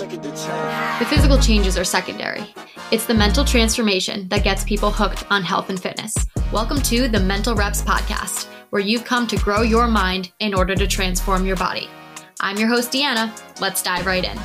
The physical changes are secondary. It's the mental transformation that gets people hooked on health and fitness. Welcome to the Mental Reps Podcast, where you've come to grow your mind in order to transform your body. I'm your host, Deanna. Let's dive right in.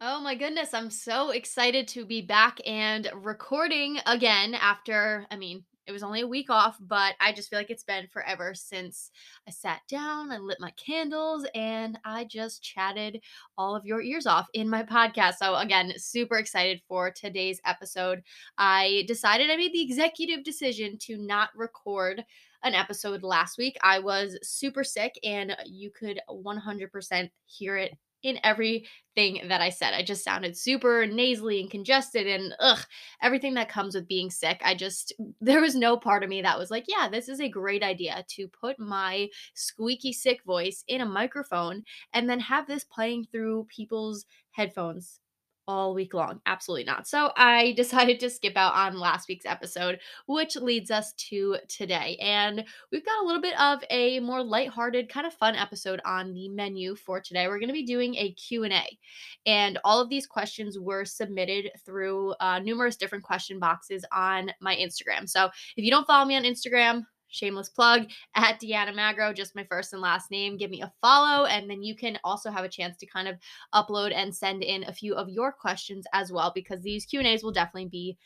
Oh my goodness, I'm so excited to be back and recording again after, I mean, it was only a week off, but I just feel like it's been forever since I sat down, I lit my candles, and I just chatted all of your ears off in my podcast. So, again, super excited for today's episode. I decided I made the executive decision to not record an episode last week. I was super sick, and you could 100% hear it in everything that I said. I just sounded super nasally and congested and ugh, everything that comes with being sick. I just, there was no part of me that was like, yeah, this is a great idea to put my squeaky sick voice in a microphone and then have this playing through people's headphones all week long. Absolutely not. So I decided to skip out on last week's episode, which leads us to today. And we've got a little bit of a more lighthearted, kind of fun episode on the menu for today. We're going to be doing a Q&A. And all of these questions were submitted through uh, numerous different question boxes on my Instagram. So if you don't follow me on Instagram, shameless plug at Deanna Magro, just my first and last name. Give me a follow, and then you can also have a chance to kind of upload and send in a few of your questions as well, because these Q and A's will definitely be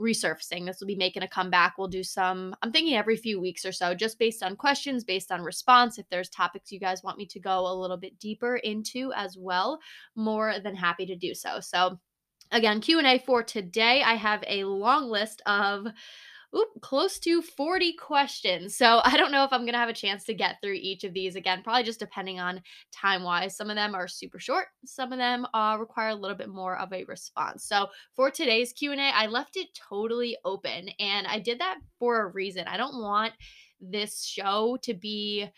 resurfacing. This will be making a comeback. We'll do some, I'm thinking every few weeks or so, just based on questions, based on response. If there's topics you guys want me to go a little bit deeper into as well, more than happy to do so. So, again, Q&A for today, I have a long list of oop, close to 40 questions. So I don't know if I'm going to have a chance to get through each of these again, probably just depending on time wise. Some of them are super short, some of them uh, require a little bit more of a response. So for today's Q&A, I left it totally open and I did that for a reason. I don't want this show to be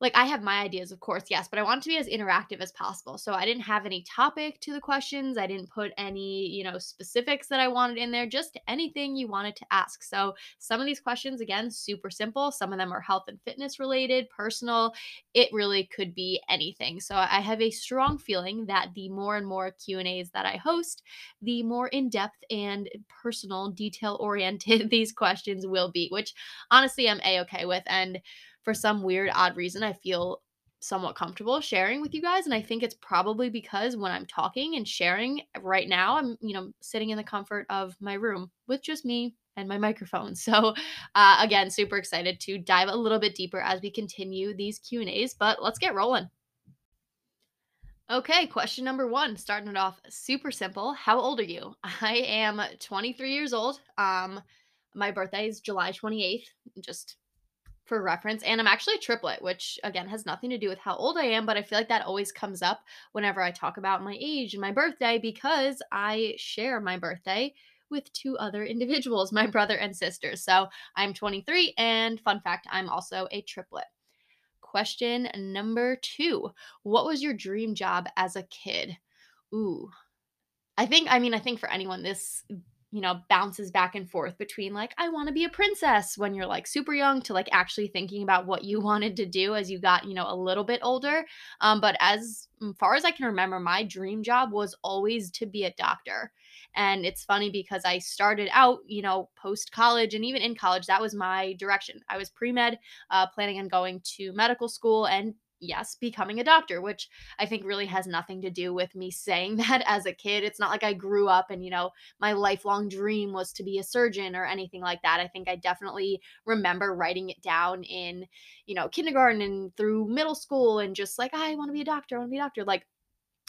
like I have my ideas, of course, yes, but I want to be as interactive as possible. So I didn't have any topic to the questions. I didn't put any, you know, specifics that I wanted in there, just anything you wanted to ask. So some of these questions, again, super simple. Some of them are health and fitness related, personal. It really could be anything. So I have a strong feeling that the more and more Q&As that I host, the more in-depth and personal, detail oriented these questions will be, which honestly I'm a-okay with. And for some weird, odd reason, I feel somewhat comfortable sharing with you guys. And I think it's probably because when I'm talking and sharing right now, I'm, you know, sitting in the comfort of my room with just me and my microphone. So, uh, again, super excited to dive a little bit deeper as we continue these Q and A's. But let's get rolling. Okay, question number one, starting it off super simple. How old are you? I am 23 years old. Um, my birthday is July 28th. Just for reference. And I'm actually a triplet, which again has nothing to do with how old I am, but I feel like that always comes up whenever I talk about my age and my birthday because I share my birthday with two other individuals, my brother and sister. So I'm 23, and fun fact, I'm also a triplet. Question number two What was your dream job as a kid? Ooh, I think, I mean, I think for anyone, this you know, bounces back and forth between like, I want to be a princess when you're like super young to like actually thinking about what you wanted to do as you got, you know, a little bit older. Um, but as mm, far as I can remember, my dream job was always to be a doctor. And it's funny because I started out, you know, post college and even in college, that was my direction. I was pre med, uh, planning on going to medical school and yes, becoming a doctor, which I think really has nothing to do with me saying that as a kid. It's not like I grew up and, you know, my lifelong dream was to be a surgeon or anything like that. I think I definitely remember writing it down in, you know, kindergarten and through middle school and just like, I want to be a doctor, I want to be a doctor. Like,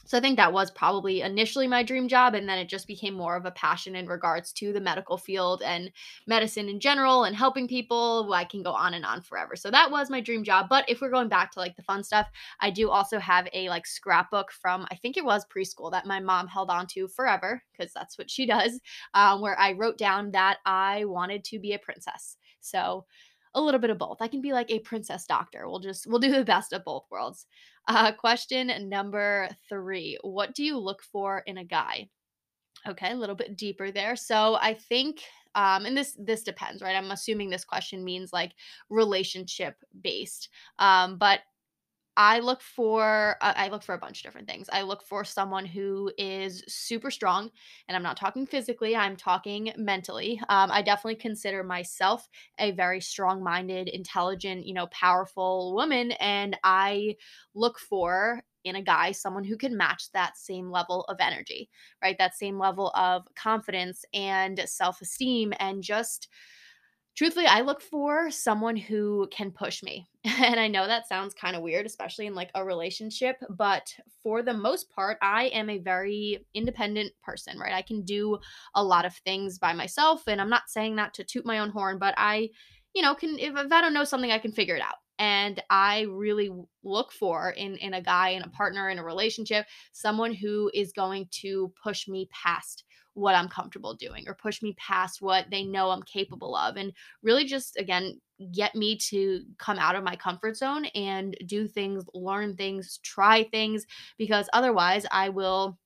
so I think that was probably initially my dream job. And then it just became more of a passion in regards to the medical field and medicine in general and helping people. I can go on and on forever. So that was my dream job. But if we're going back to like the fun stuff, I do also have a like scrapbook from, I think it was preschool that my mom held on to forever because that's what she does, um, where I wrote down that I wanted to be a princess. So a little bit of both. I can be like a princess doctor. We'll just, we'll do the best of both worlds. Uh, question number three What do you look for in a guy? Okay, a little bit deeper there. So I think um, and this this depends, right? I'm assuming this question means like relationship based. Um, but I look for uh, I look for a bunch of different things. I look for someone who is super strong, and I'm not talking physically. I'm talking mentally. Um, I definitely consider myself a very strong-minded, intelligent, you know, powerful woman, and I look for in a guy someone who can match that same level of energy, right? That same level of confidence and self-esteem, and just truthfully, I look for someone who can push me. And I know that sounds kind of weird, especially in like a relationship, but for the most part, I am a very independent person, right? I can do a lot of things by myself. And I'm not saying that to toot my own horn, but I, you know, can, if, if I don't know something, I can figure it out. And I really look for in, in a guy, in a partner, in a relationship, someone who is going to push me past what I'm comfortable doing or push me past what they know I'm capable of and really just again get me to come out of my comfort zone and do things, learn things, try things because otherwise I will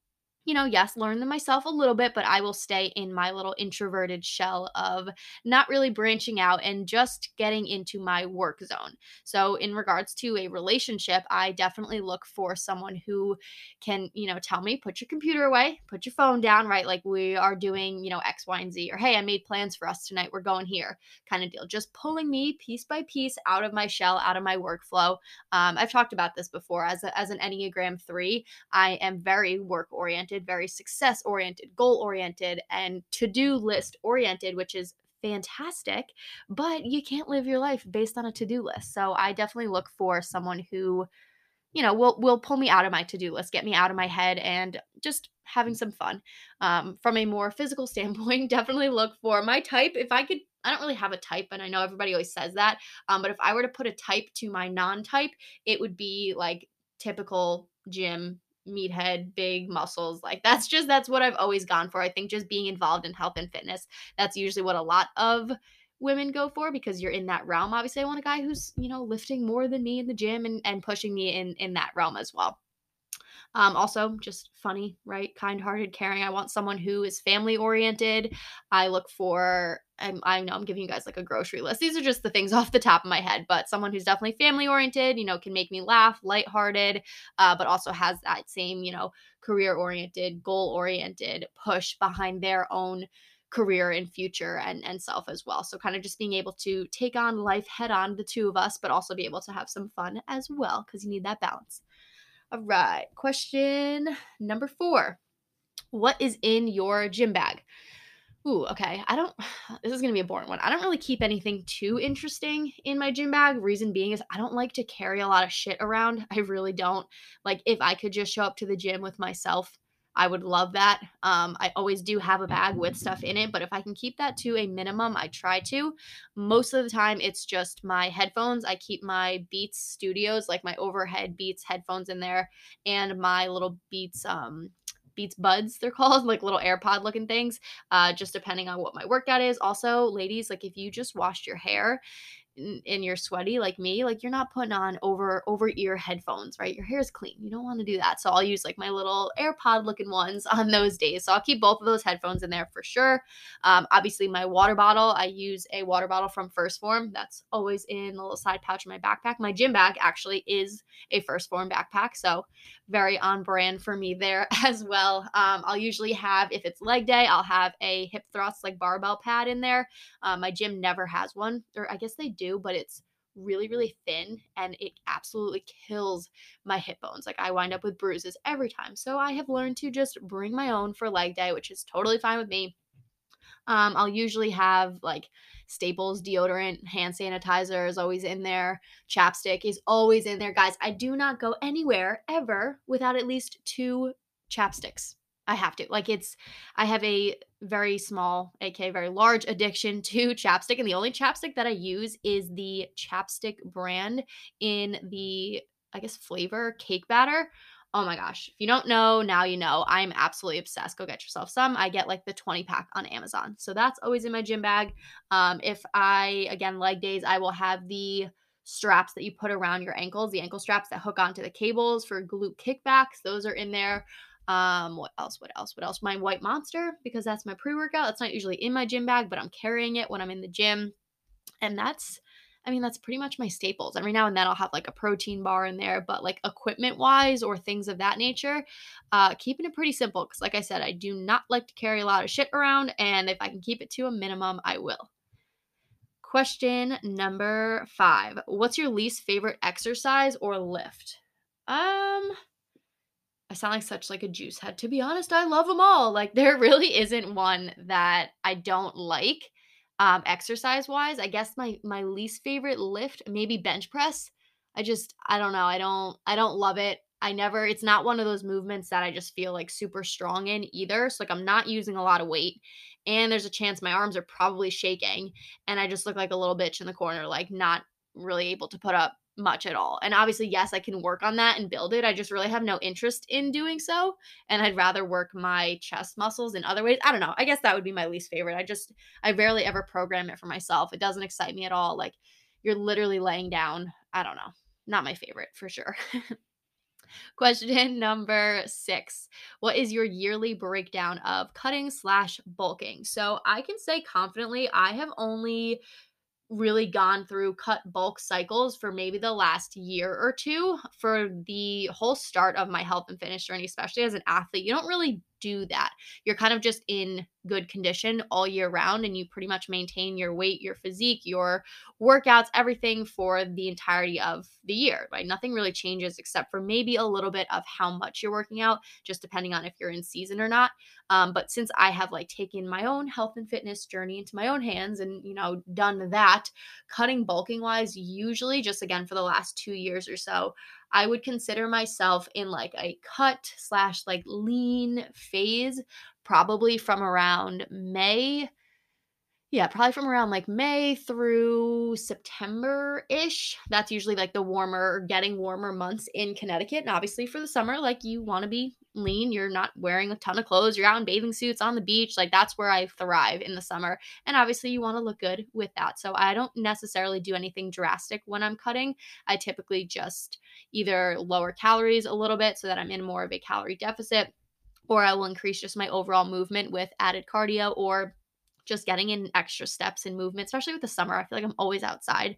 you know, yes, learn them myself a little bit, but I will stay in my little introverted shell of not really branching out and just getting into my work zone. So, in regards to a relationship, I definitely look for someone who can, you know, tell me, put your computer away, put your phone down, right? Like we are doing, you know, X, Y, and Z, or hey, I made plans for us tonight, we're going here kind of deal. Just pulling me piece by piece out of my shell, out of my workflow. Um, I've talked about this before as, a, as an Enneagram 3, I am very work oriented oriented, very success oriented, goal oriented, and to do list oriented, which is fantastic, but you can't live your life based on a to do list. So I definitely look for someone who, you know, will will pull me out of my to do list, get me out of my head, and just having some fun. Um, from a more physical standpoint, definitely look for my type. If I could I don't really have a type, and I know everybody always says that. Um, but if I were to put a type to my non type, it would be like typical gym meathead, big muscles. Like that's just that's what I've always gone for. I think just being involved in health and fitness, that's usually what a lot of women go for because you're in that realm. Obviously, I want a guy who's, you know, lifting more than me in the gym and, and pushing me in in that realm as well. Um, also, just funny, right? Kind hearted, caring. I want someone who is family oriented. I look for, I'm, I know I'm giving you guys like a grocery list. These are just the things off the top of my head, but someone who's definitely family oriented, you know, can make me laugh, lighthearted, uh, but also has that same, you know, career oriented, goal oriented push behind their own career and future and and self as well. So kind of just being able to take on life head on the two of us but also be able to have some fun as well because you need that balance. All right. Question number four What is in your gym bag? Ooh, okay. I don't, this is going to be a boring one. I don't really keep anything too interesting in my gym bag. Reason being is I don't like to carry a lot of shit around. I really don't. Like, if I could just show up to the gym with myself, I would love that. Um, I always do have a bag with stuff in it, but if I can keep that to a minimum, I try to. Most of the time, it's just my headphones. I keep my Beats Studios, like my overhead Beats headphones in there, and my little Beats um, Beats Buds, they're called, like little AirPod looking things, uh, just depending on what my workout is. Also, ladies, like if you just washed your hair, and you're sweaty like me, like you're not putting on over over ear headphones, right? Your hair is clean. You don't want to do that. So I'll use like my little AirPod looking ones on those days. So I'll keep both of those headphones in there for sure. Um, obviously, my water bottle, I use a water bottle from 1st Phorm. That's always in the little side pouch of my backpack. My gym bag actually is a 1st Phorm backpack. So very on brand for me there as well. Um, I'll usually have, if it's leg day, I'll have a hip thrust like barbell pad in there. Um, my gym never has one, or I guess they do, but it's really, really thin and it absolutely kills my hip bones. Like I wind up with bruises every time. So I have learned to just bring my own for leg day, which is totally fine with me. Um, I'll usually have like Staples deodorant, hand sanitizer is always in there, chapstick is always in there. Guys, I do not go anywhere ever without at least two chapsticks. I have to. Like it's I have a very small, aka very large addiction to chapstick and the only chapstick that I use is the chapstick brand in the I guess flavor cake batter. Oh my gosh. If you don't know, now you know. I'm absolutely obsessed. Go get yourself some. I get like the 20 pack on Amazon. So that's always in my gym bag. Um, if I, again, leg days, I will have the straps that you put around your ankles, the ankle straps that hook onto the cables for glute kickbacks. Those are in there. Um, what else? What else? What else? My white monster, because that's my pre workout. It's not usually in my gym bag, but I'm carrying it when I'm in the gym. And that's, I mean, that's pretty much my staples. Every now and then I'll have like a protein bar in there, but like equipment wise or things of that nature, uh, keeping it pretty simple. Because, like I said, I do not like to carry a lot of shit around. And if I can keep it to a minimum, I will. Question number five What's your least favorite exercise or lift? Um, I sound like such like a juice head. To be honest, I love them all. Like there really isn't one that I don't like. Um, exercise wise, I guess my my least favorite lift maybe bench press. I just I don't know. I don't I don't love it. I never it's not one of those movements that I just feel like super strong in either. So like I'm not using a lot of weight and there's a chance my arms are probably shaking and I just look like a little bitch in the corner like not really able to put up much at all. And obviously, yes, I can work on that and build it. I just really have no interest in doing so. And I'd rather work my chest muscles in other ways. I don't know. I guess that would be my least favorite. I just, I rarely ever program it for myself. It doesn't excite me at all. Like, you're literally laying down. I don't know. Not my favorite for sure. Question number six What is your yearly breakdown of cutting slash bulking? So I can say confidently, I have only really gone through cut bulk cycles for maybe the last year or two for the whole start of my health and fitness journey especially as an athlete. You don't really do that. You're kind of just in good condition all year round and you pretty much maintain your weight, your physique, your workouts, everything for the entirety of the year, right? Nothing really changes except for maybe a little bit of how much you're working out, just depending on if you're in season or not. Um, but since I have like taken my own health and fitness journey into my own hands and, you know, done that, cutting bulking wise, usually just again for the last two years or so, I would consider myself in like a cut slash like lean phase, probably from around May yeah, probably from around like May through September ish. That's usually like the warmer, getting warmer months in Connecticut. And obviously for the summer, like you want to be lean. You're not wearing a ton of clothes. You're out in bathing suits on the beach. Like that's where I thrive in the summer. And obviously you want to look good with that. So I don't necessarily do anything drastic when I'm cutting. I typically just either lower calories a little bit so that I'm in more of a calorie deficit or I will increase just my overall movement with added cardio or just getting in extra steps and movement, especially with the summer. I feel like I'm always outside.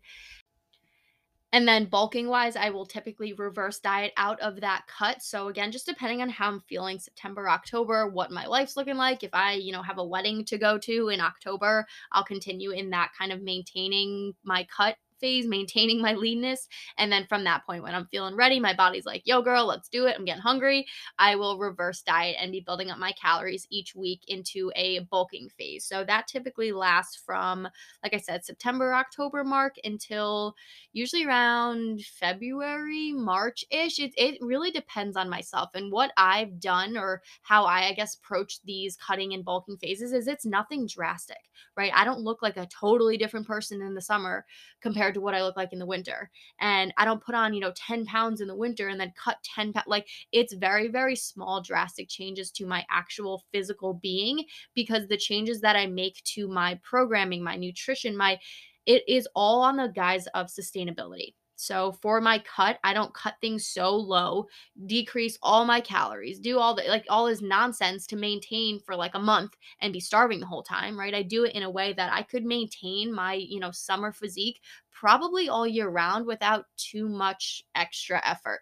And then bulking wise, I will typically reverse diet out of that cut. So again, just depending on how I'm feeling September, October, what my life's looking like. If I, you know, have a wedding to go to in October, I'll continue in that kind of maintaining my cut phase, maintaining my leanness. And then from that point, when I'm feeling ready, my body's like, yo, girl, let's do it. I'm getting hungry. I will reverse diet and be building up my calories each week into a bulking phase. So that typically lasts from, like I said, September, October mark until usually around February, March ish. It, it really depends on myself and what I've done or how I, I guess, approach these cutting and bulking phases is it's nothing drastic, right? I don't look like a totally different person in the summer compared compared to what I look like in the winter. And I don't put on, you know, 10 pounds in the winter and then cut 10 pounds. Like it's very, very small, drastic changes to my actual physical being because the changes that I make to my programming, my nutrition, my it is all on the guise of sustainability. So for my cut, I don't cut things so low, decrease all my calories, do all the like all this nonsense to maintain for like a month and be starving the whole time, right? I do it in a way that I could maintain my, you know, summer physique probably all year round without too much extra effort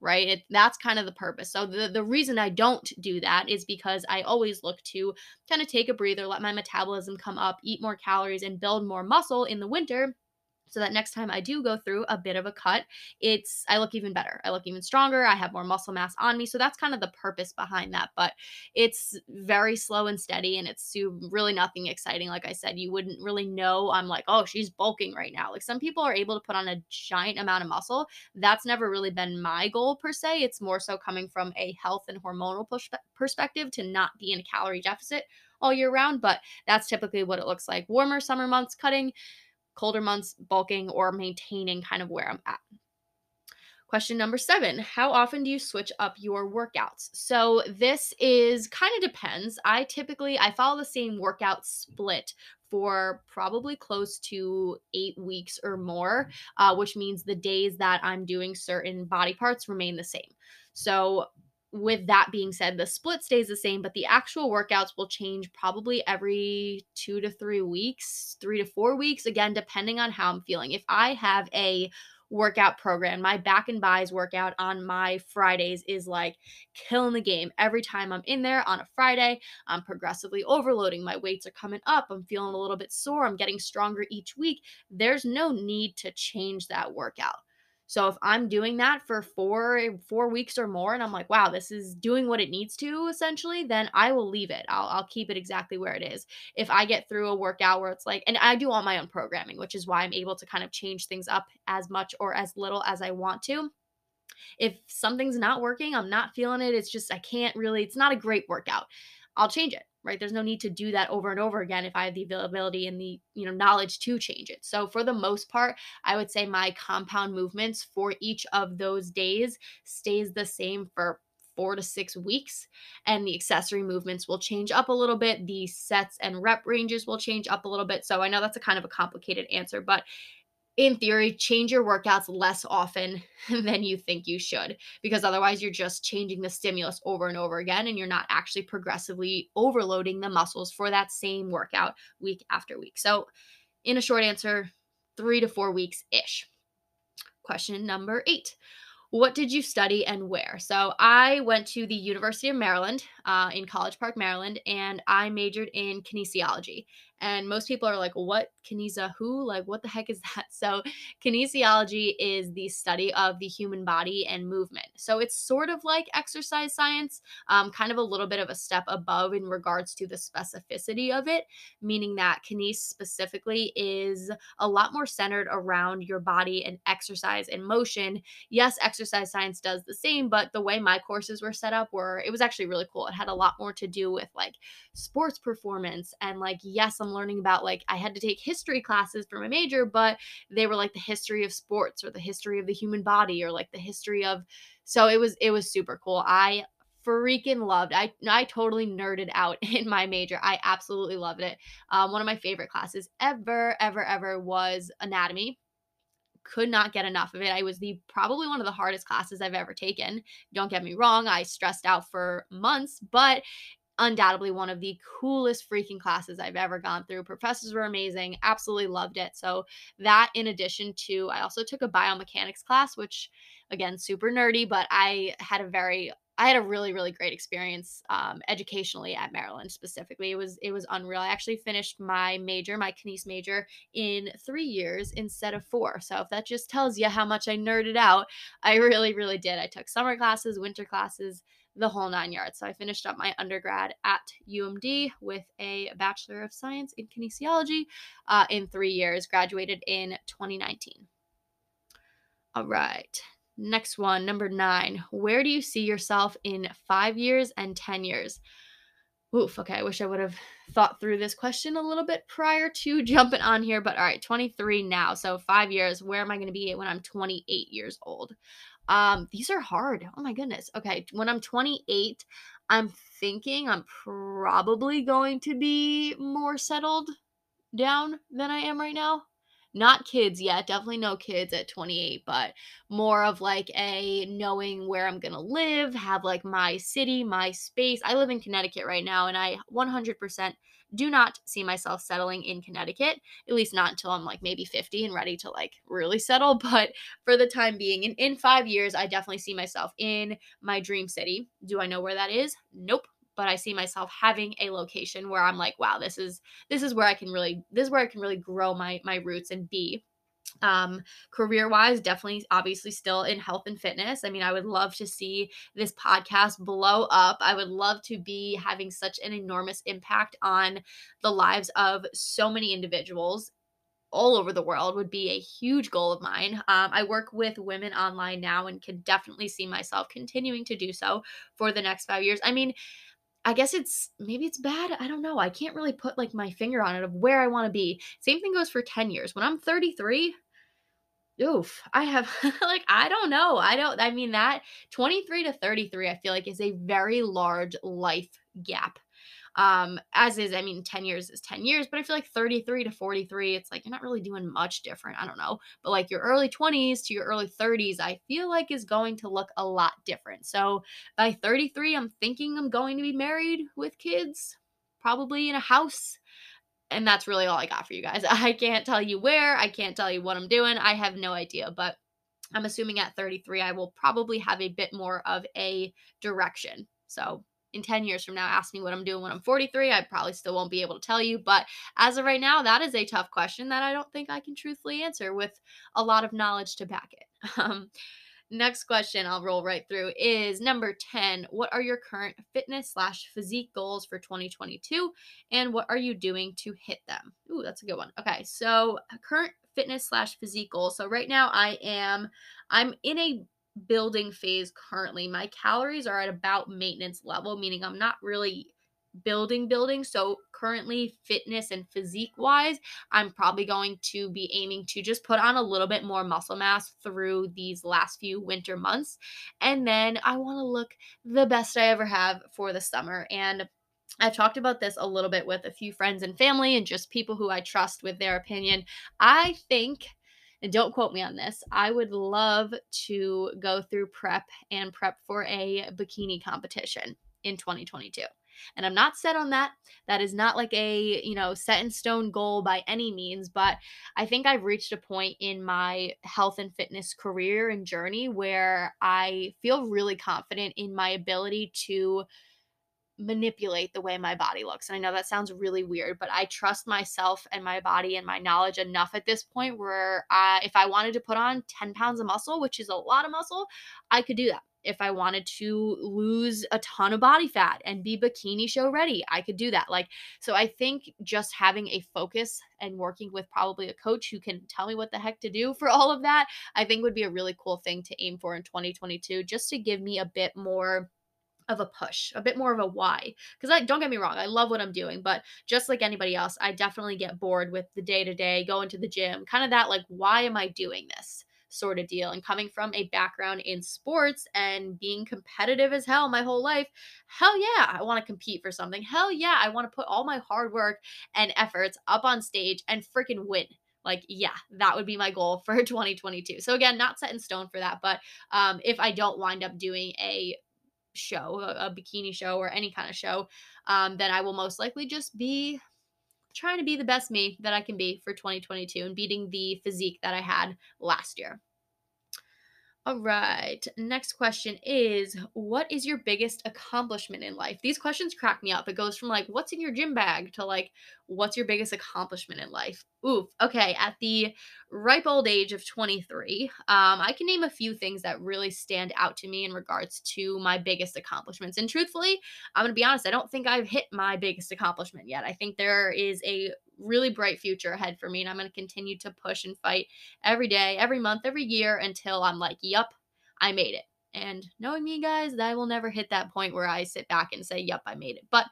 right it, that's kind of the purpose so the, the reason i don't do that is because i always look to kind of take a breather let my metabolism come up eat more calories and build more muscle in the winter so that next time I do go through a bit of a cut, it's I look even better. I look even stronger. I have more muscle mass on me. So that's kind of the purpose behind that. But it's very slow and steady and it's really nothing exciting. Like I said, you wouldn't really know I'm like, oh, she's bulking right now. Like some people are able to put on a giant amount of muscle. That's never really been my goal per se. It's more so coming from a health and hormonal perspective to not be in a calorie deficit all year round. But that's typically what it looks like. Warmer summer months cutting colder months bulking or maintaining kind of where I'm at. Question number seven How often do you switch up your workouts? So, this is kind of depends. I typically I follow the same workout split for probably close to eight weeks or more, uh, which means the days that I'm doing certain body parts remain the same. So, with that being said, the split stays the same, but the actual workouts will change probably every two to three weeks, three to four weeks, again, depending on how I'm feeling. If I have a workout program, my back and bis workout on my Fridays is like killing the game. Every time I'm in there on a Friday, I'm progressively overloading. My weights are coming up. I'm feeling a little bit sore. I'm getting stronger each week. There's no need to change that workout. So if I'm doing that for four eh, four weeks or more, and I'm like, wow, this is doing what it needs to essentially, then I will leave it. I'll I'll keep it exactly where it is. If I get through a workout where it's like, and I do all my own programming, which is why I'm able to kind of change things up as much or as little as I want to if something's not working, I'm not feeling it, it's just I can't really, it's not a great workout. I'll change it right? There's no need to do that over and over again if i have the availability and the you know knowledge to change it. So for the most part i would say my compound movements for each of those days stays the same for four to six weeks and the accessory movements will change up a little bit. The sets and rep ranges will change up a little bit. So i know that's a kind of a complicated answer but in theory, change your workouts less often than you think you should, because otherwise you're just changing the stimulus over and over again, and you're not actually progressively overloading the muscles for that same workout week after week. So, in a short answer, three to four weeks ish. Question number eight what did you study and where? So I went to the University of Maryland uh, in College Park, Maryland, and I majored in kinesiology. And most people are like, what kinesa who? Like, what the heck is that? So, kinesiology is the study of the human body and movement. So, it's sort of like exercise science, um, kind of a little bit of a step above in regards to the specificity of it, meaning that kines specifically is a lot more centered around your body and exercise and motion. Yes, exercise science does the same, but the way my courses were set up were, it was actually really cool. It had a lot more to do with like sports performance and like, yes, I'm learning about like I had to take history classes for my major, but they were like the history of sports or the history of the human body or like the history of so it was it was super cool. I freaking loved. I I totally nerded out in my major. I absolutely loved it. Um, one of my favorite classes ever, ever, ever was anatomy. Could not get enough of it. I was the probably one of the hardest classes I've ever taken. Don't get me wrong, I stressed out for months, but undoubtedly one of the coolest freaking classes I've ever gone through. Professors were amazing, absolutely loved it. So, that in addition to, I also took a biomechanics class, which again, super nerdy, but I had a very I had a really really great experience um, educationally at Maryland specifically. It was it was unreal. I actually finished my major, my kines major, in three years instead of four. So if that just tells you how much I nerded out, I really really did. I took summer classes, winter classes, the whole nine yards. So I finished up my undergrad at UMD with a Bachelor of Science in Kinesiology uh, in three years, graduated in 2019. All right. Next one, number nine. Where do you see yourself in five years and 10 years? Oof, okay. I wish I would have thought through this question a little bit prior to jumping on here, but all right, 23 now. So, five years. Where am I going to be when I'm 28 years old? Um, these are hard. Oh my goodness. Okay, when I'm 28, I'm thinking I'm probably going to be more settled down than I am right now. Not kids yet, definitely no kids at 28, but more of like a knowing where I'm going to live, have like my city, my space. I live in Connecticut right now and I 100% do not see myself settling in Connecticut, at least not until I'm like maybe 50 and ready to like really settle. But for the time being, in, in five years, I definitely see myself in my dream city. Do I know where that is? Nope. But I see myself having a location where I'm like, wow, this is this is where I can really this is where I can really grow my my roots and be um career wise definitely obviously still in health and fitness i mean i would love to see this podcast blow up i would love to be having such an enormous impact on the lives of so many individuals all over the world would be a huge goal of mine. Um, I work with women online now and can definitely see myself continuing to do so for the next five years. I mean, I guess it's maybe it's bad. I don't know. I can't really put like my finger on it of where I want to be. Same thing goes for 10 years. When I'm 33, oof, I have like I don't know. I don't I mean that 23 to 33 I feel like is a very large life gap. Um, as is, I mean, 10 years is 10 years, but I feel like 33 to 43, it's like you're not really doing much different. I don't know. But like your early 20s to your early 30s, I feel like is going to look a lot different. So by 33, I'm thinking I'm going to be married with kids, probably in a house and that's really all I got for you guys. I can't tell you where, I can't tell you what I'm doing. I have no idea, but I'm assuming at 33 I will probably have a bit more of a direction. So, in 10 years from now, ask me what I'm doing when I'm 43. I probably still won't be able to tell you. But as of right now, that is a tough question that I don't think I can truthfully answer with a lot of knowledge to back it. Um, Next question I'll roll right through is number 10. What are your current fitness slash physique goals for 2022? And what are you doing to hit them? Ooh, that's a good one. Okay, so current fitness slash physique goals. So right now I am I'm in a building phase currently. My calories are at about maintenance level, meaning I'm not really building building so currently fitness and physique wise i'm probably going to be aiming to just put on a little bit more muscle mass through these last few winter months and then i want to look the best i ever have for the summer and I've talked about this a little bit with a few friends and family and just people who I trust with their opinion. I think and don't quote me on this, I would love to go through prep and prep for a bikini competition in 2022. And I'm not set on that. That is not like a, you know, set in stone goal by any means, but I think I've reached a point in my health and fitness career and journey where I feel really confident in my ability to manipulate the way my body looks. And I know that sounds really weird, but I trust myself and my body and my knowledge enough at this point where I, if I wanted to put on 10 pounds of muscle, which is a lot of muscle, I could do that if I wanted to lose a ton of body fat and be bikini show ready, I could do that. Like, so I think just having a focus and working with probably a coach who can tell me what the heck to do for all of that, I think would be a really cool thing to aim for in 2022, just to give me a bit more of a push, a bit more of a why. Because I don't get me wrong, I love what I'm doing, but just like anybody else, I definitely get bored with the day to day, going to the gym, kind of that like, why am I doing this? sort of deal. And coming from a background in sports and being competitive as hell my whole life, hell yeah, I want to compete for something. Hell yeah, I want to put all my hard work and efforts up on stage and freaking win like yeah that would be my goal for 2022 so again not set in stone for that but um if i don't wind up doing a show a, a bikini show or any kind of show um then i will most likely just be trying to be the best me that I can be for 2022 and beating the physique that I had last year. All right. Next question is What is your biggest accomplishment in life? These questions crack me up. It goes from like, What's in your gym bag to like, What's your biggest accomplishment in life? Oof. Okay. At the ripe old age of 23, um, I can name a few things that really stand out to me in regards to my biggest accomplishments. And truthfully, I'm going to be honest, I don't think I've hit my biggest accomplishment yet. I think there is a really bright future ahead for me. And I'm going to continue to push and fight every day, every month, every year until I'm like, yup, I made it. And knowing me, guys, I will never hit that point where I sit back and say, yup, I made it. But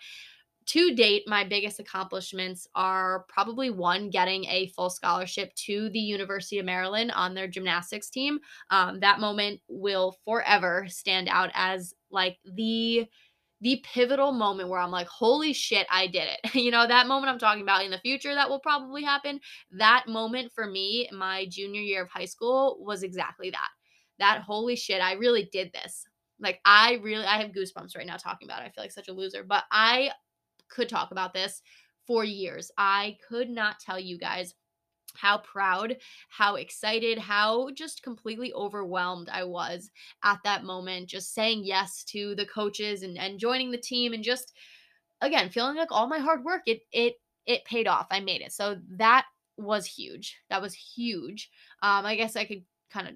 to date, my biggest accomplishments are probably one, getting a full scholarship to the University of Maryland on their gymnastics team. Um, that moment will forever stand out as like the the pivotal moment where I'm like, holy shit, I did it. you know, that moment I'm talking about in the future that will probably happen. That moment for me, my junior year of high school, was exactly that. That holy shit, I really did this. Like, I really, I have goosebumps right now talking about it. I feel like such a loser, but I could talk about this for years. I could not tell you guys how proud, how excited, how just completely overwhelmed I was at that moment, just saying yes to the coaches and, and joining the team and just again feeling like all my hard work it it it paid off. I made it. So that was huge. That was huge. Um, I guess I could kind of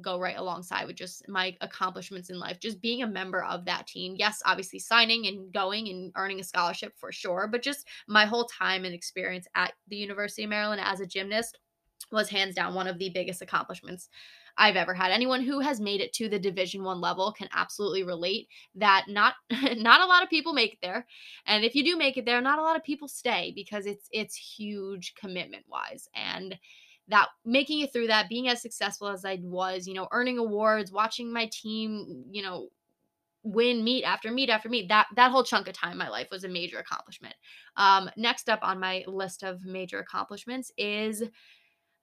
go right alongside with just my accomplishments in life. Just being a member of that team. Yes, obviously signing and going and earning a scholarship for sure, but just my whole time and experience at the University of Maryland as a gymnast was hands down one of the biggest accomplishments I've ever had. Anyone who has made it to the Division 1 level can absolutely relate that not not a lot of people make it there. And if you do make it there, not a lot of people stay because it's it's huge commitment wise and that making it through that, being as successful as I was, you know, earning awards, watching my team, you know, win meet after meet after meet. That that whole chunk of time in my life was a major accomplishment. Um, next up on my list of major accomplishments is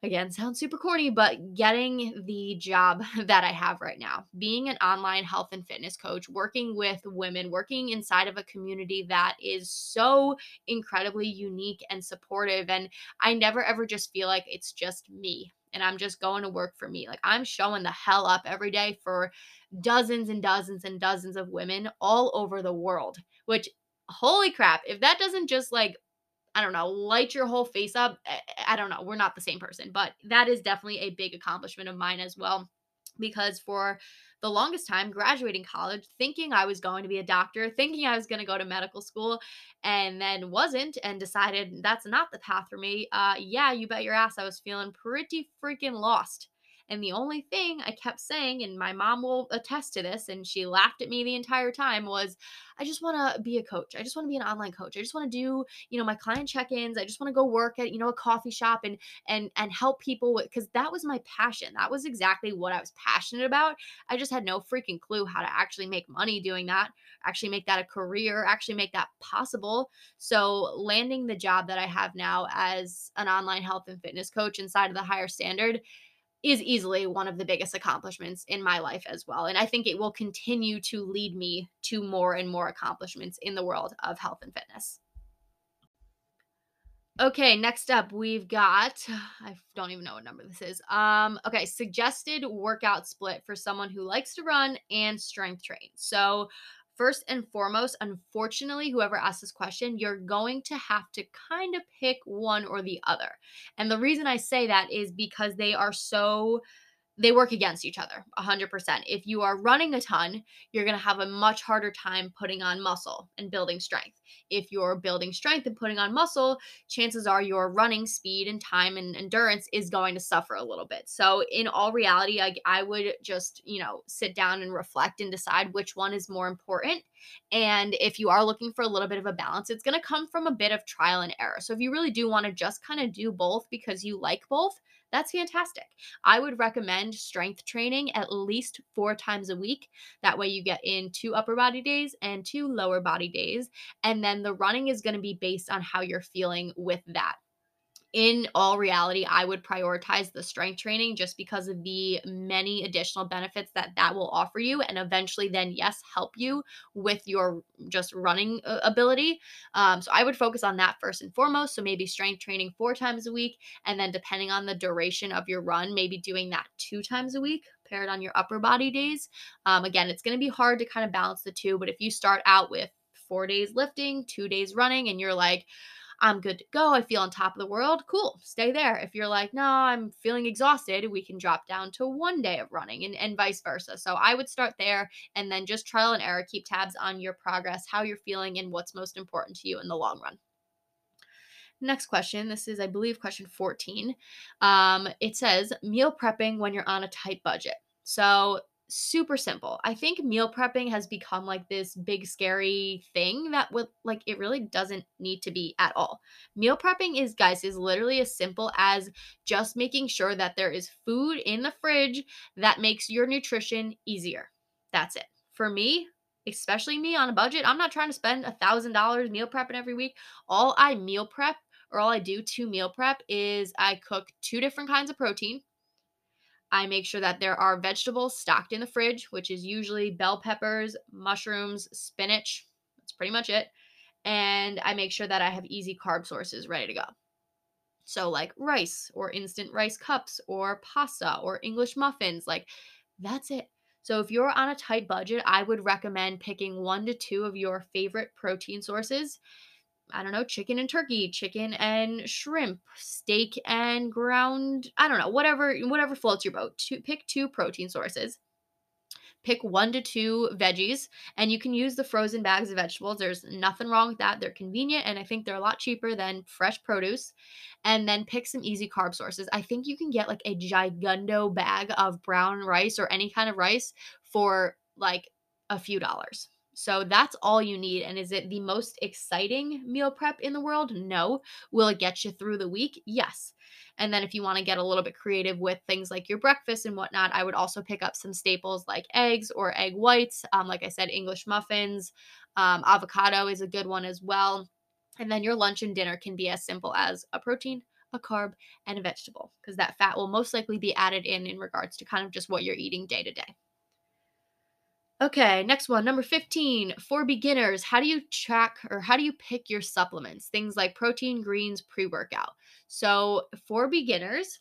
again sounds super corny but getting the job that i have right now being an online health and fitness coach working with women working inside of a community that is so incredibly unique and supportive and i never ever just feel like it's just me and i'm just going to work for me. Like i'm showing the hell up every day for dozens and dozens and dozens of women all over the world which holy crap if that doesn't just like I don't know, light your whole face up. I don't know. We're not the same person, but that is definitely a big accomplishment of mine as well. Because for the longest time, graduating college, thinking I was going to be a doctor, thinking I was going to go to medical school, and then wasn't, and decided that's not the path for me. Uh, yeah, you bet your ass I was feeling pretty freaking lost. And the only thing I kept saying, and my mom will attest to this, and she laughed at me the entire time, was I just want to be a coach. I just want to be an online coach. I just want to do, you know, my client check-ins. I just want to go work at, you know, a coffee shop and and and help people with because that was my passion. That was exactly what I was passionate about. I just had no freaking clue how to actually make money doing that, actually make that a career, actually make that possible. So landing the job that I have now as an online health and fitness coach inside of the higher standard is easily one of the biggest accomplishments in my life as well. And I think it will continue to lead me to more and more accomplishments in the world of health and fitness. Okay, next up we've got I don't even know what number this is. Um okay, suggested workout split for someone who likes to run and strength train. So, first and foremost, unfortunately, whoever asked this question, you're going to have to kind of pick one or the other. And the reason I say that is because they are so they work against each other 100%. If you are running a ton, you're going to have a much harder time putting on muscle and building strength. If you're building strength and putting on muscle, chances are your running speed and time and endurance is going to suffer a little bit. So, in all reality, I, I would just, you know, sit down and reflect and decide which one is more important. And if you are looking for a little bit of a balance, it's going to come from a bit of trial and error. So, if you really do want to just kind of do both because you like both, that's fantastic. I would recommend strength training at least four times a week. That way, you get in two upper body days and two lower body days. And then the running is going to be based on how you're feeling with that in all reality, I would prioritize the strength training just because of the many additional benefits that that will offer you. And eventually, then, yes, help you with your just running uh, ability. Um, so I would focus on that first and foremost. So maybe strength training four times a week. And then, depending on the duration of your run, maybe doing that two times a week paired on your upper body days. Um, again, it's going to be hard to kind of balance the two. But if you start out with four days lifting, two days running, and you're like, I'm good to go. I feel on top of the world. Cool. Stay there. If you're like, no, I'm feeling exhausted, we can drop down to one day of running and, and vice versa. So I would start there and then just trial and error, keep tabs on your progress, how you're feeling, and what's most important to you in the long run. Next question. This is, I believe, question 14. Um, it says meal prepping when you're on a tight budget. So super simple. I think meal prepping has become like this big scary thing that would like it really doesn't need to be at all. Meal prepping is guys is literally as simple as just making sure that there is food in the fridge that makes your nutrition easier. That's it. For me, especially me on a budget, I'm not trying to spend a thousand dollars meal prepping every week. All I meal prep or all I do to meal prep is I cook two different kinds of protein I make sure that there are vegetables stocked in the fridge, which is usually bell peppers, mushrooms, spinach. That's pretty much it. And I make sure that I have easy carb sources ready to go. So, like rice or instant rice cups or pasta or English muffins, like that's it. So, if you're on a tight budget, I would recommend picking one to two of your favorite protein sources I don't know, chicken and turkey, chicken and shrimp, steak and ground, I don't know, whatever whatever floats your boat. To pick two protein sources. Pick one to two veggies, and you can use the frozen bags of vegetables. There's nothing wrong with that. They're convenient, and I think they're a lot cheaper than fresh produce. And then pick some easy carb sources. I think you can get like a gigundo bag of brown rice or any kind of rice for like a few dollars So that's all you need. And is it the most exciting meal prep in the world? No. Will it get you through the week? Yes. And then if you want to get a little bit creative with things like your breakfast and whatnot, I would also pick up some staples like eggs or egg whites. Um, like I said, English muffins, um, avocado is a good one as well. And then your lunch and dinner can be as simple as a protein, a carb, and a vegetable, because that fat will most likely be added in in regards to kind of just what you're eating day to day. Okay, next one, number 15. For beginners, how do you track or how do you pick your supplements? Things like protein, greens, pre workout. So, for beginners,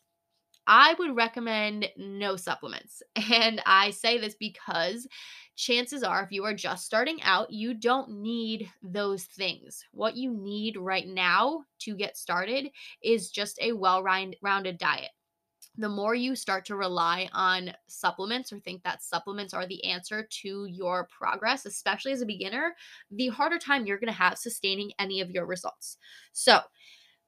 I would recommend no supplements. And I say this because chances are, if you are just starting out, you don't need those things. What you need right now to get started is just a well rounded diet the more you start to rely on supplements or think that supplements are the answer to your progress, especially as a beginner, the harder time you're going to have sustaining any of your results. So,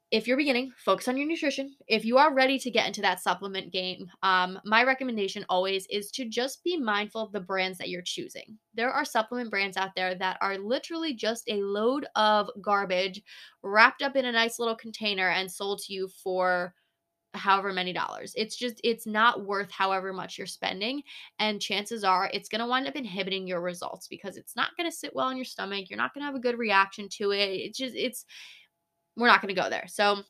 if you're beginning, focus on your nutrition. If you are ready to get into that supplement game, um, my recommendation always is to just be mindful of the brands that you're choosing. There are supplement brands out there that are literally just a load of garbage wrapped up in a nice little container and sold to you for however many dollars. It's just it's not worth however much you're spending and chances are it's going to wind up inhibiting your results because it's not going to sit well in your stomach. You're not going to have a good reaction to it. It's just it's we're not going to go there. So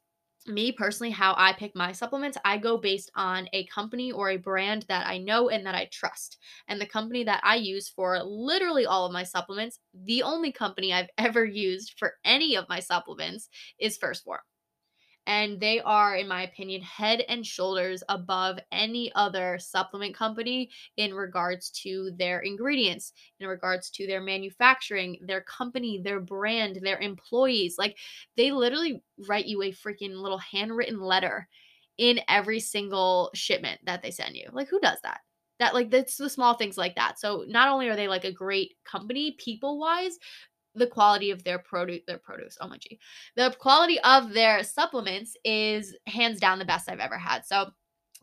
me personally how I pick my supplements, I go based on a company or a brand that I know and that I trust. And the company that I use for literally all of my supplements, the only company I've ever used for any of my supplements is 1st Phorm and they are in my opinion head and shoulders above any other supplement company in regards to their ingredients in regards to their manufacturing their company their brand their employees. Like they literally write you a freaking little handwritten letter in every single shipment that they send you. Like who does that? That like that's the small things like that. So not only are they like a great company people wise the quality of their produce their produce oh my gee the quality of their supplements is hands down the best i've ever had so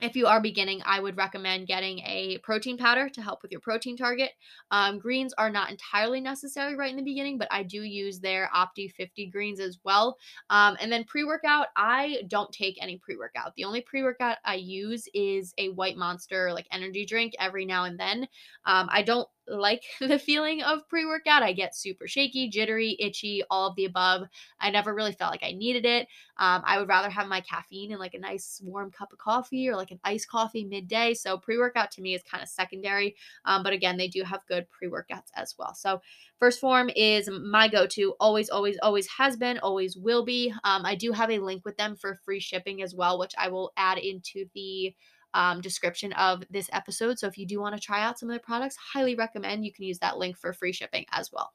if you are beginning, I would recommend getting a protein powder to help with your protein target. Um, greens are not entirely necessary right in the beginning, but I do use their Opti 50 greens as well. Um, and then pre workout, I don't take any pre workout. The only pre workout I use is a White Monster like energy drink every now and then. Um, I don't like the feeling of pre workout. I get super shaky, jittery, itchy, all of the above. I never really felt like I needed it. Um, I would rather have my caffeine in like a nice warm cup of coffee or like an iced coffee midday. So pre workout to me is kind of secondary. Um, but again, they do have good pre workouts as well. So 1st Phorm is my go to, always, always, always has been, always will be. Um, I do have a link with them for free shipping as well, which I will add into the um, description of this episode. So if you do want to try out some of their products, highly recommend you can use that link for free shipping as well.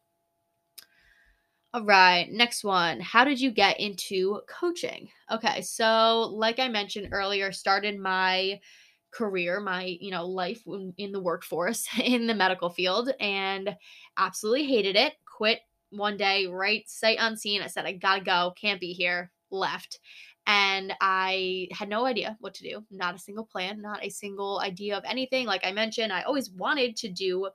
All right, next one. How did you get into coaching? Okay, so like I mentioned earlier, started my career, my, you know, life in the workforce in the medical field and absolutely hated it. Quit one day, right sight unseen. I said I got to go, can't be here, left and I had no idea what to do. Not a single plan, not a single idea of anything. Like I mentioned, I always wanted to do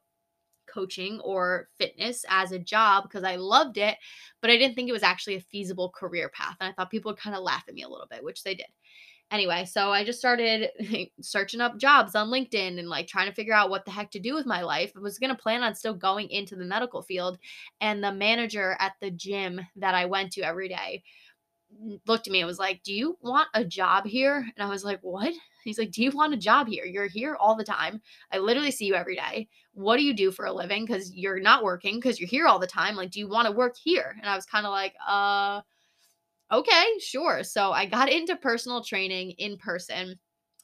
coaching or fitness as a job because I loved it, but I didn't think it was actually a feasible career path. And I thought people would kind of laugh at me a little bit, which they did. Anyway, so I just started searching up jobs on LinkedIn and like trying to figure out what the heck to do with my life. I was going to plan on still going into the medical field. And the manager at the gym that I went to every day looked at me and was like, Do you want a job here? And I was like, What? He's like, Do you want a job here? You're here all the time. I literally see you every day. What do you do for a living? Because you're not working because you're here all the time. Like, do you want to work here? And I was kind of like, Uh, okay, sure. So I got into personal training in person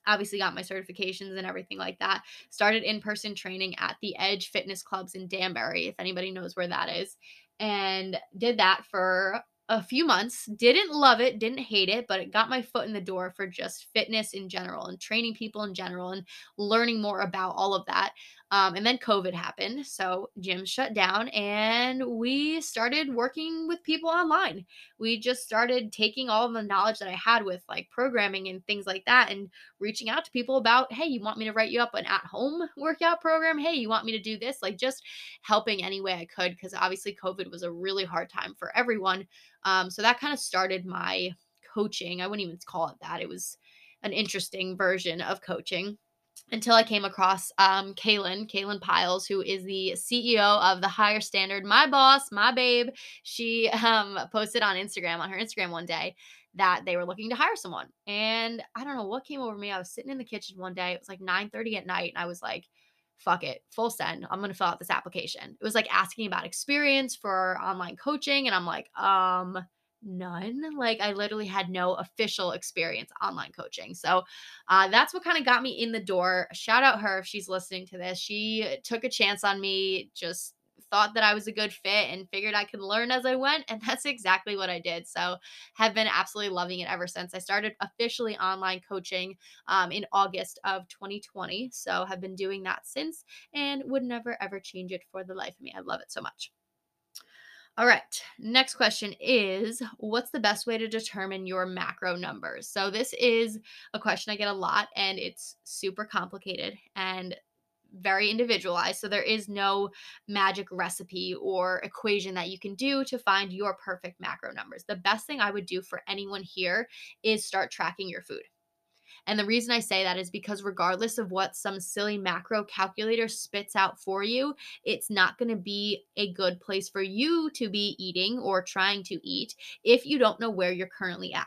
obviously got my certifications and everything like that. Started in person training at the Edge Fitness Clubs in Danbury, if anybody knows where that is, and did that for a few months. Didn't love it, didn't hate it, but it got my foot in the door for just fitness in general and training people in general and learning more about all of that. Um, and then COVID happened. So gyms shut down and we started working with people online. We just started taking all of the knowledge that I had with like programming and things like that and reaching out to people about, hey, you want me to write you up an at home workout program? Hey, you want me to do this? Like just helping any way I could because obviously COVID was a really hard time for everyone. Um, so that kind of started my coaching. I wouldn't even call it that. It was an interesting version of coaching until I came across um, Kaylin, Kaylin Piles, who is the CEO of the Higher Standard, my boss, my babe. She um, posted on Instagram, on her Instagram one day, that they were looking to hire someone. And I don't know what came over me. I was sitting in the kitchen one day. It was like 9 30 at night. And I was like, fuck it, full send. I'm going to fill out this application. It was like asking about experience for online coaching. And I'm like, um, none. Like I literally had no official experience online coaching. So uh, that's what kind of got me in the door. Shout out her if she's listening to this. She took a chance on me, just thought that I was a good fit and figured I could learn as I went. And that's exactly what I did. So have been absolutely loving it ever since. I started officially online coaching um, in August of 2020. So have been doing that since and would never ever change it for the life of me. I love it so much. All right. Next question is What's the best way to determine your macro numbers? So, this is a question I get a lot and it's super complicated and very individualized. So, there is no magic recipe or equation that you can do to find your perfect macro numbers. The best thing I would do for anyone here is start tracking your food. And the reason I say that is because regardless of what some silly macro calculator spits out for you, it's not going to be a good place for you to be eating or trying to eat if you don't know where you're currently at.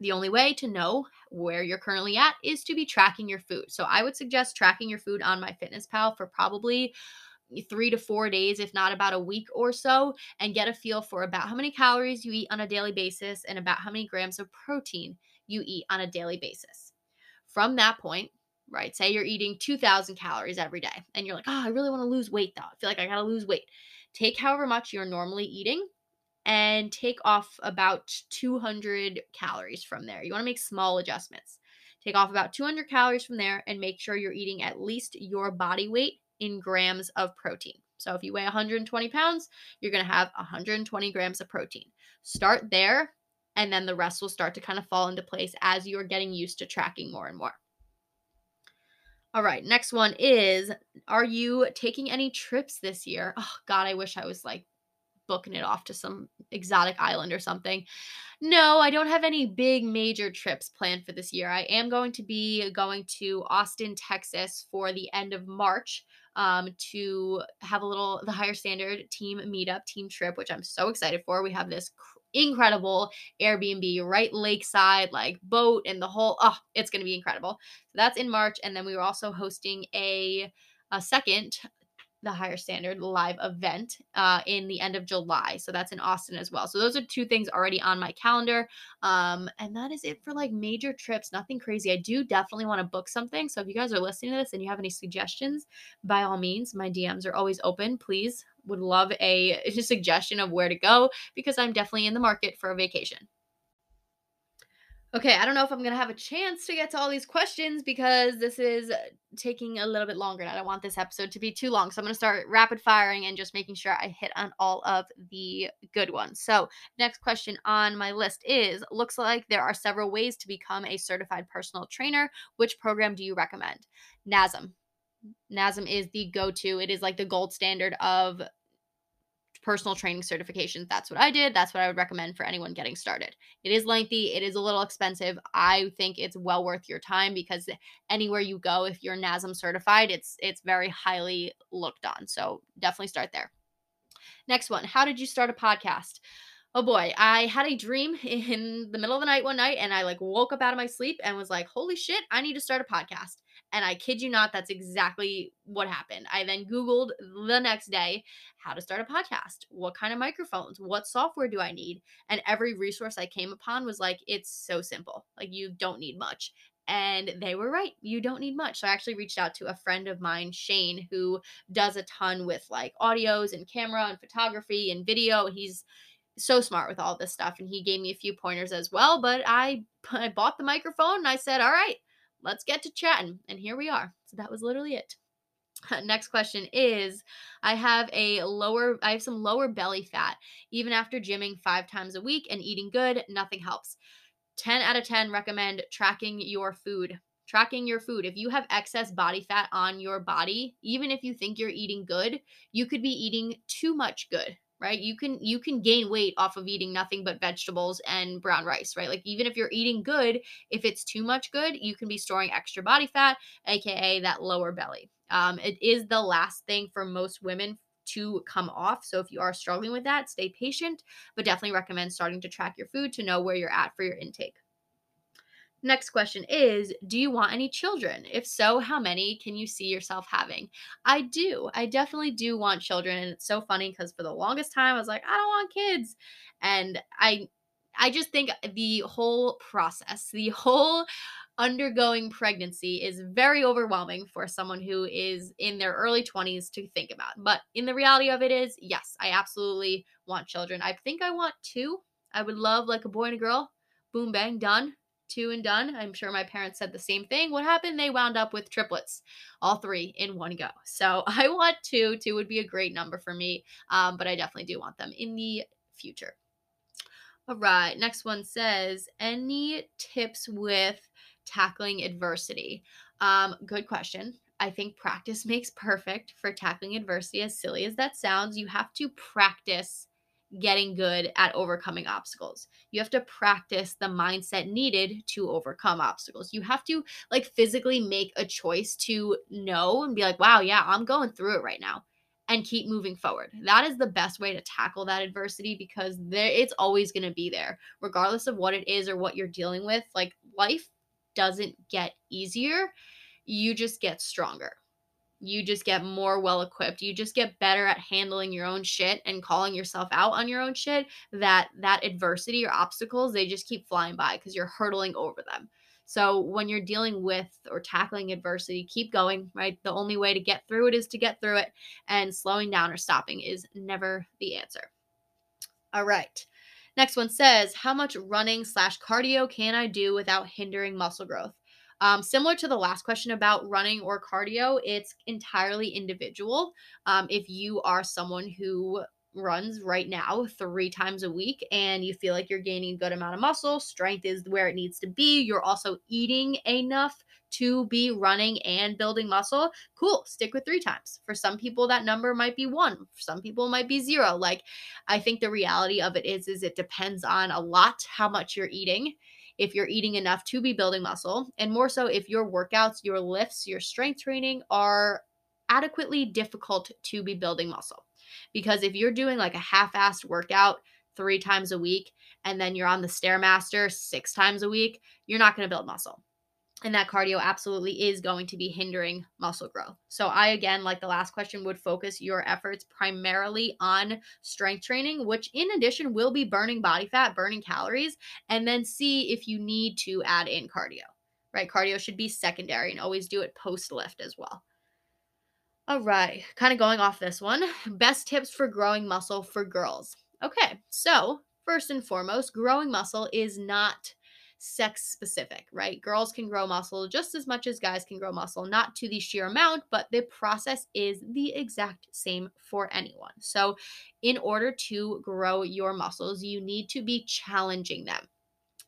The only way to know where you're currently at is to be tracking your food. So I would suggest tracking your food on MyFitnessPal for probably three to four days, if not about a week or so, and get a feel for about how many calories you eat on a daily basis and about how many grams of protein you eat on a daily basis. From that point, right, say you're eating 2,000 calories every day and you're like, oh, I really want to lose weight though. I feel like I got to lose weight. Take however much you're normally eating and take off about 200 calories from there. You want to make small adjustments. Take off about 200 calories from there and make sure you're eating at least your body weight in grams of protein. So if you weigh 120 pounds, you're going to have 120 grams of protein. Start there and then the rest will start to kind of fall into place as you're getting used to tracking more and more. All right, next one is Are you taking any trips this year? Oh, God, I wish I was like booking it off to some exotic island or something. No, I don't have any big major trips planned for this year. I am going to be going to Austin, Texas for the end of March um, to have a little the higher standard team meetup, team trip, which I'm so excited for. We have this incredible Airbnb right lakeside, like boat and the whole. Oh, it's going to be incredible. So that's in March, and then we were also hosting a a second the higher standard live event uh, in the end of July. So that's in Austin as well. So those are two things already on my calendar. Um, and that is it for like major trips. Nothing crazy. I do definitely want to book something. So if you guys are listening to this and you have any suggestions, by all means, my DMs are always open. Please would love a, a suggestion of where to go because I'm definitely in the market for a vacation. Okay, I don't know if I'm going to have a chance to get to all these questions because this is uh, taking a little bit longer and I don't want this episode to be too long. So I'm going to start rapid firing and just making sure I hit on all of the good ones. So, next question on my list is looks like there are several ways to become a certified personal trainer. Which program do you recommend? NASM. NASM is the go to. It is like the gold standard of personal training certifications. That's what I did. That's what I would recommend for anyone getting started. It is lengthy, it is a little expensive. I think it's well worth your time because anywhere you go if you're NASM certified, it's it's very highly looked on. So definitely start there. Next one, how did you start a podcast? Oh boy, I had a dream in the middle of the night one night and I like woke up out of my sleep and was like, "Holy shit, I need to start a podcast." And I kid you not, that's exactly what happened. I then Googled the next day how to start a podcast, what kind of microphones, what software do I need? And every resource I came upon was like, it's so simple. Like, you don't need much. And they were right. You don't need much. So I actually reached out to a friend of mine, Shane, who does a ton with like audios and camera and photography and video. He's so smart with all this stuff and he gave me a few pointers as well but i i bought the microphone and i said all right let's get to chatting and here we are. So that was literally it. Next question is i have a lower i have some lower belly fat even after gymming five times a week and eating good nothing helps. 10 out of 10 recommend tracking your food tracking your food. If you have excess body fat on your body even if you think you're eating good you could be eating too much good right? You can you can gain weight off of eating nothing but vegetables and brown rice right? Like even if you're eating good if it's too much good you can be storing extra body fat aka that lower belly. Um, it is the last thing for most women to come off. So if you are struggling with that stay patient but definitely recommend starting to track your food to know where you're at for your intake Next question is Do you want any children? If so, how many can you see yourself having? I do. I definitely do want children. And it's so funny because for the longest time, I was like, I don't want kids. And I. I just think the whole process, the whole undergoing pregnancy is very overwhelming for someone who is in their early 20s to think about. But in the reality of it is, yes, I absolutely want children. I think I want two. I would love like a boy and a girl. Boom, bang, done two and done. I'm sure my parents said the same thing. What happened? They wound up with triplets, all three in one go. So I want two. Two would be a great number for me, um, but I definitely do want them in the future. All right, next one says, any tips with tackling adversity? Um, good question. I think practice makes perfect for tackling adversity. As silly as that sounds, you have to practice getting good at overcoming obstacles. You have to practice the mindset needed to overcome obstacles. You have to like physically make a choice to know and be like, wow, yeah, I'm going through it right now and keep moving forward. That is the best way to tackle that adversity because there it's always going to be there regardless of what it is or what you're dealing with. Like life doesn't get easier. You just get stronger you just get more well equipped you just get better at handling your own shit and calling yourself out on your own shit that that adversity or obstacles they just keep flying by because you're hurtling over them. So when you're dealing with or tackling adversity keep going right? The only way to get through it is to get through it and slowing down or stopping is never the answer. All right next one says how much running slash cardio can i do without hindering muscle growth um, similar to the last question about running or cardio, it's entirely individual. Um, if you are someone who runs right now three times a week and you feel like you're gaining a good amount of muscle, strength is where it needs to be, you're also eating enough to be running and building muscle, cool, stick with three times. For some people that number might be 1, for some people might be 0. Like I think the reality of it is is it depends on a lot how much you're eating if you're eating enough to be building muscle, and more so if your workouts, your lifts, your strength training are adequately difficult to be building muscle. Because if you're doing like a half assed workout three times a week and then you're on the Stairmaster six times a week, you're not going to build muscle and that cardio absolutely is going to be hindering muscle growth. So, I again, like the last question, would focus your efforts primarily on strength training, which in addition will be burning body fat, burning calories, and then see if you need to add in cardio, right? Cardio should be secondary and always do it post lift as well. All right, kind of going off this one best tips for growing muscle for girls. Okay, so first and foremost, growing muscle is not sex specific, right? Girls can grow muscle just as much as guys can grow muscle, not to the sheer amount, but the process is the exact same for anyone. So, in order to grow your muscles, you need to be challenging them.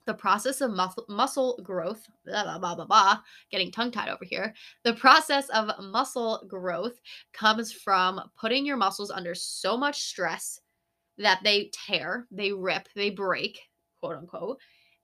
The process of muscle, muscle growth, blah, blah, blah, blah, blah, getting tongue tied over here. The process of muscle growth comes from putting your muscles under so much stress that they tear, they rip, they break, quote unquote,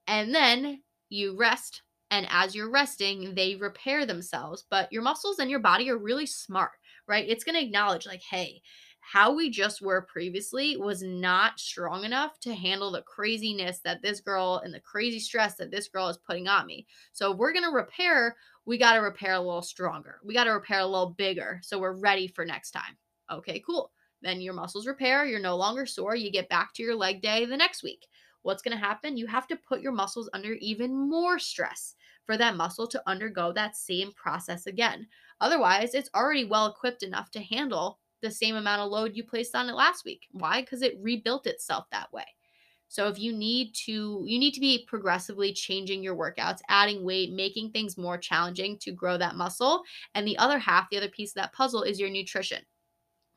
and then you rest. And as you're resting, they repair themselves. But your muscles and your body are really smart, right? It's going to acknowledge, like, hey, how we just were previously was not strong enough to handle the craziness that this girl and the crazy stress that this girl is putting on me. So we're going to repair, we got to repair a little stronger. We got to repair a little bigger so we're ready for next time. Okay, cool. Then your muscles repair, you're no longer sore, you get back to your leg day the next week what's going to happen? You have to put your muscles under even more stress for that muscle to undergo that same process again. Otherwise, it's already well equipped enough to handle the same amount of load you placed on it last week. Why? Because it rebuilt itself that way. So if you need to you need to be progressively changing your workouts, adding weight, making things more challenging to grow that muscle. And the other half, the other piece of that puzzle is your nutrition.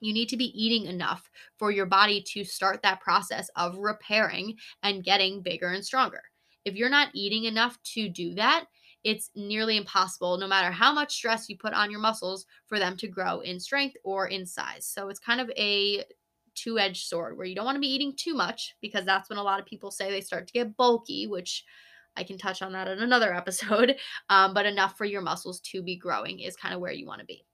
You need to be eating enough for your body to start that process of repairing and getting bigger and stronger. If you're not eating enough to do that, it's nearly impossible, no matter how much stress you put on your muscles, for them to grow in strength or in size. So it's kind of a two edged sword where you don't want to be eating too much because that's when a lot of people say they start to get bulky, which I can touch on that in another episode. Um, but enough for your muscles to be growing is kind of where you want to be.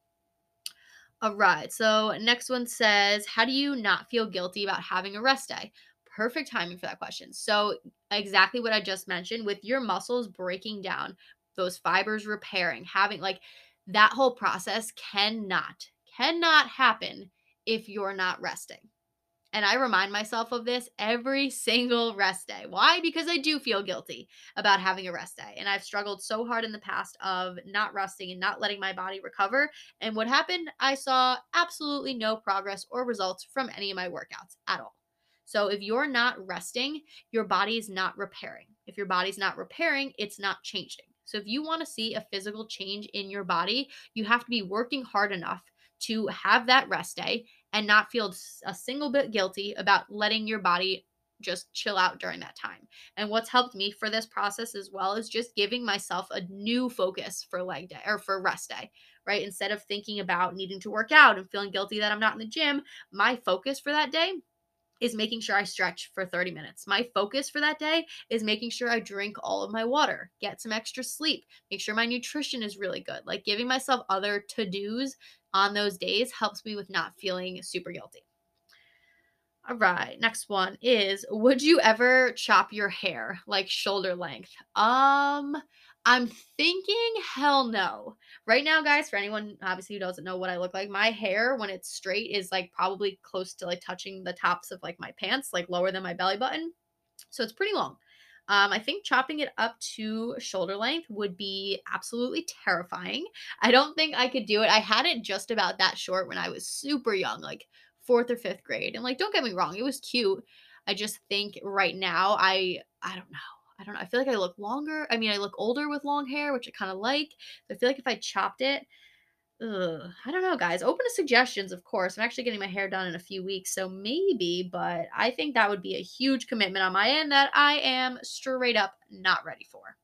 All right. So, next one says, How do you not feel guilty about having a rest day? Perfect timing for that question. So, exactly what I just mentioned with your muscles breaking down, those fibers repairing, having like that whole process cannot, cannot happen if you're not resting. And I remind myself of this every single rest day. Why? Because I do feel guilty about having a rest day. And I've struggled so hard in the past of not resting and not letting my body recover. And what happened? I saw absolutely no progress or results from any of my workouts at all. So if you're not resting, your body is not repairing. If your body's not repairing, it's not changing. So if you want to see a physical change in your body, you have to be working hard enough to have that rest day and not feel a single bit guilty about letting your body just chill out during that time. And what's helped me for this process as well is just giving myself a new focus for leg day or for rest day, right? Instead of thinking about needing to work out and feeling guilty that I'm not in the gym, my focus for that day is making sure I stretch for 30 minutes. My focus for that day is making sure I drink all of my water, get some extra sleep, make sure my nutrition is really good. Like giving myself other to dos on those days helps me with not feeling super guilty. All right, next one is would you ever chop your hair like shoulder length? Um I'm thinking hell no. Right now, guys, for anyone obviously who doesn't know what I look like, my hair when it's straight is like probably close to like touching the tops of like my pants, like lower than my belly button. So it's pretty long. Um, I think chopping it up to shoulder length would be absolutely terrifying. I don't think I could do it. I had it just about that short when I was super young, like fourth or fifth grade. And like, don't get me wrong, it was cute. I just think right now, I I don't know. I don't know. I feel like I look longer. I mean, I look older with long hair, which I kind of like. I feel like if I chopped it, ugh, I don't know, guys. Open to suggestions, of course. I'm actually getting my hair done in a few weeks, so maybe, but I think that would be a huge commitment on my end that I am straight up not ready for.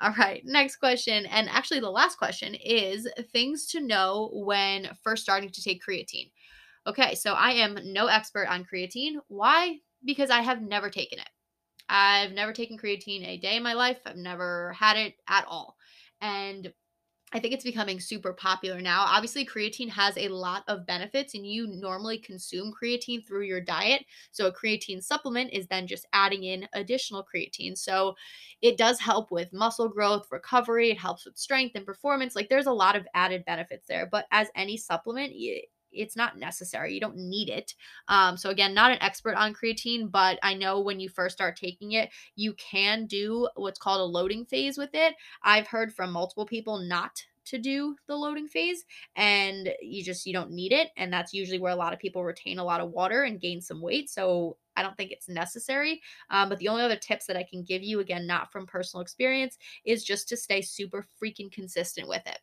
All right, next question. And actually, the last question is things to know when first starting to take creatine. Okay, so I am no expert on creatine. Why? Because I have never taken it. I've never taken creatine a day in my life. I've never had it at all. And I think it's becoming super popular now. Obviously, creatine has a lot of benefits, and you normally consume creatine through your diet. So, a creatine supplement is then just adding in additional creatine. So, it does help with muscle growth, recovery, it helps with strength and performance. Like, there's a lot of added benefits there. But as any supplement, it's not necessary. You don't need it. Um, so again, not an expert on creatine, but I know when you first start taking it, you can do what's called a loading phase with it. I've heard from multiple people not to do the loading phase and you just you don't need it and that's usually where a lot of people retain a lot of water and gain some weight so i don't think it's necessary um, but the only other tips that i can give you again not from personal experience is just to stay super freaking consistent with it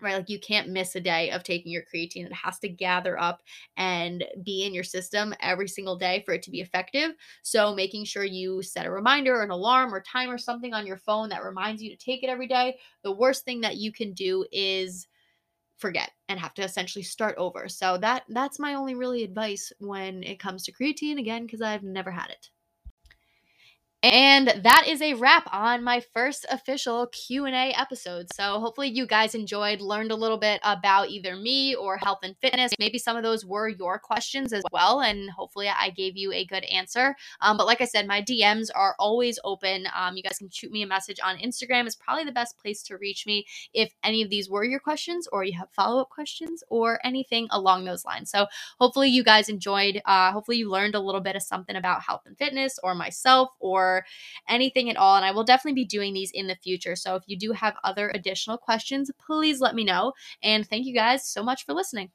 right? Like you can't miss a day of taking your creatine. It has to gather up and be in your system every single day for it to be effective. So making sure you set a reminder, or an alarm, or time or something on your phone that reminds you to take it every day. The worst thing that you can do is forget and have to essentially start over. So that that's my only really advice when it comes to creatine again because I've never had it. And that is a wrap on my first official Q&A episode. So hopefully you guys enjoyed, learned a little bit about either me or health and fitness. Maybe some of those were your questions as well, and hopefully I gave you a good answer. Um, but like I said, my DMs are always open. Um, you guys can shoot me a message on Instagram. It's probably the best place to reach me if any of these were your questions or you have follow-up questions or anything along those lines. So hopefully you guys enjoyed. Uh, hopefully you learned a little bit of something about health and fitness or myself or or anything at all. And I will definitely be doing these in the future. So if you do have other additional questions, please let me know. And thank you guys so much for listening.